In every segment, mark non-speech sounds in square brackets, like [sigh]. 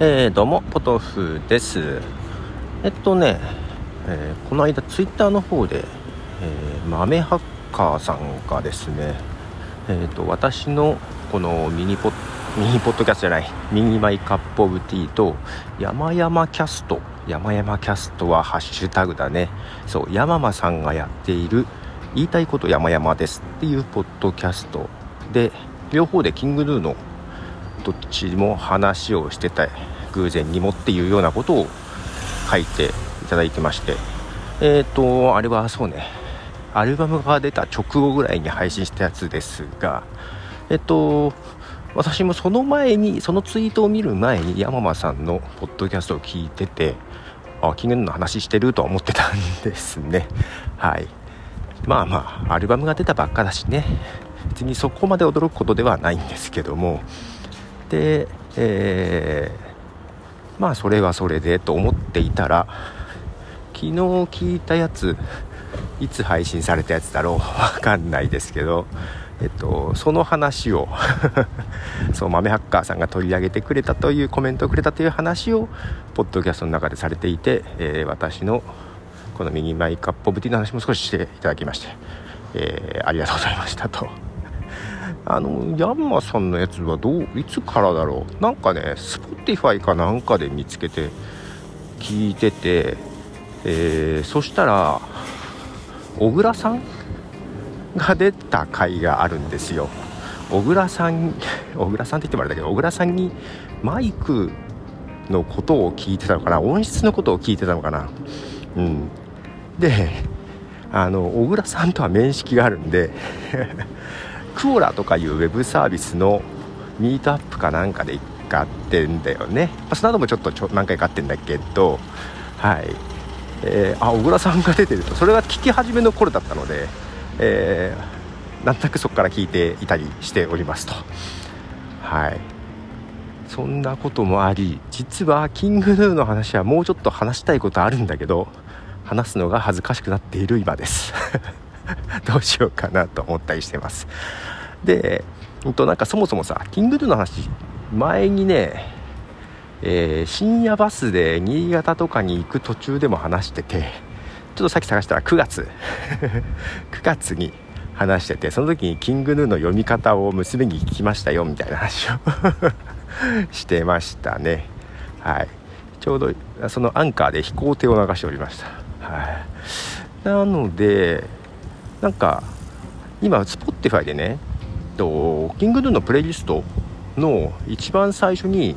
えー、どうもポトフです。えっとね、えー、この間ツイッターの方で、えー、豆ハッカーさんがですねえっと私のこのミニポミニポッドキャストじゃないミニマイカップオブティーと山々キャスト山々キャストはハッシュタグだね。そう山間さんがやっている言いたいこと山々ですっていうポッドキャストで両方でキングヌーのどっちも話をしてた偶然にもっていうようなことを書いていただいてまして。えっ、ー、とあれはそうね。アルバムが出た直後ぐらいに配信したやつですが。えっ、ー、と私もその前にそのツイートを見る前に山間さんのポッドキャストを聞いててあキングヌーの話してるとは思ってたんですね。[laughs] はい。まあまあアルバムが出たばっかだしね。別にそこまで驚くことではないんですけども。で、えー、まあそれはそれでと思っていたら昨日聞いたやついつ配信されたやつだろうわかんないですけどえっと、その話を [laughs] そう豆ハッカーさんが取り上げてくれたというコメントをくれたという話をポッドキャストの中でされていて、えー、私のこのミニマイクアップオブティの話も少ししていただきまして、えー、ありがとうございましたと。あのヤンマさんのやつはどういつからだろう？なんかね Spotify かなんかで見つけて聞いてて、えー、そしたら小倉さんが出た回があるんですよ。小倉さん [laughs] 小倉さんって言ってもあれだけど小倉さんにマイクのことを聞いてたのかな？音質のことを聞いてたのかな？うん。であの小倉さんとは面識があるんでクオラとかいうウェブサービスのミートアップかなんかで買ってんだよね、まあ、その後もちょっとちょ何回かあってんだけど。はい、えー、あ小倉さんが出てるとそれが聞き始めの頃だったので、えー、なんとなくそこから聞いていたりしておりますと。はい。そんなこともあり実はキングヌーの話はもうちょっと話したいことあるんだけど話すのが恥ずかしくなっている今です。[laughs] どうしようかなと思ったりしてます。で、うん、となんかそもそもさキングヌーの話前にね、えー、深夜バスで新潟とかに行く途中でも話しててちょっとさっき探したら9月 [laughs] 9月に話しててその時にキングヌーの読み方を娘に聞きましたよみたいな話を [laughs] してましたね。はい。ちょうどそのアンカーで飛行艇を流しておりました。はい。なのでなんか今 Spotify でねとキングヌーのプレイリストの一番最初に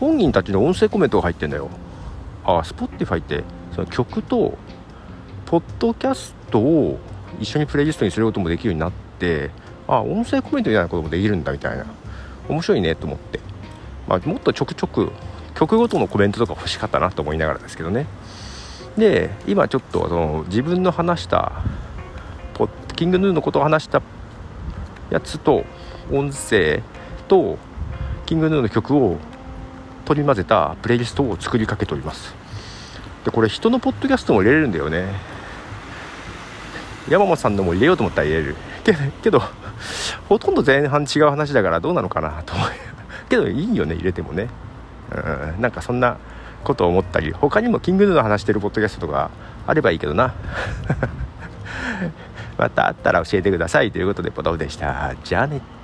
本人たちの音声コメントが入ってんだよ。あ Spotify ってその曲とポッドキャストを一緒にプレイリストにすることもできるようになってあ音声コメントみたいなこともできるんだみたいな。面白いねと思って、まあ、もっとちょくちょく曲ごとのコメントとか欲しかったなと思いながらですけどね。で今ちょっとその自分の話したキングヌーのことを話したやつと音声とキングヌーの曲を取り混ぜたプレイリストを作りかけております。でこれ人のポッドキャストも入れれるんだよね。山本さんのも入れようと思ったら入れる。けどほとんど前半違う話だからどうなのかなと思う。[laughs] けどいいよね入れてもね。うんなんかそんなことを思ったり他にもキングヌーの話してるポッドキャストとかあればいいけどな。またあったら教えてくださいということでポトフでした。じゃあね。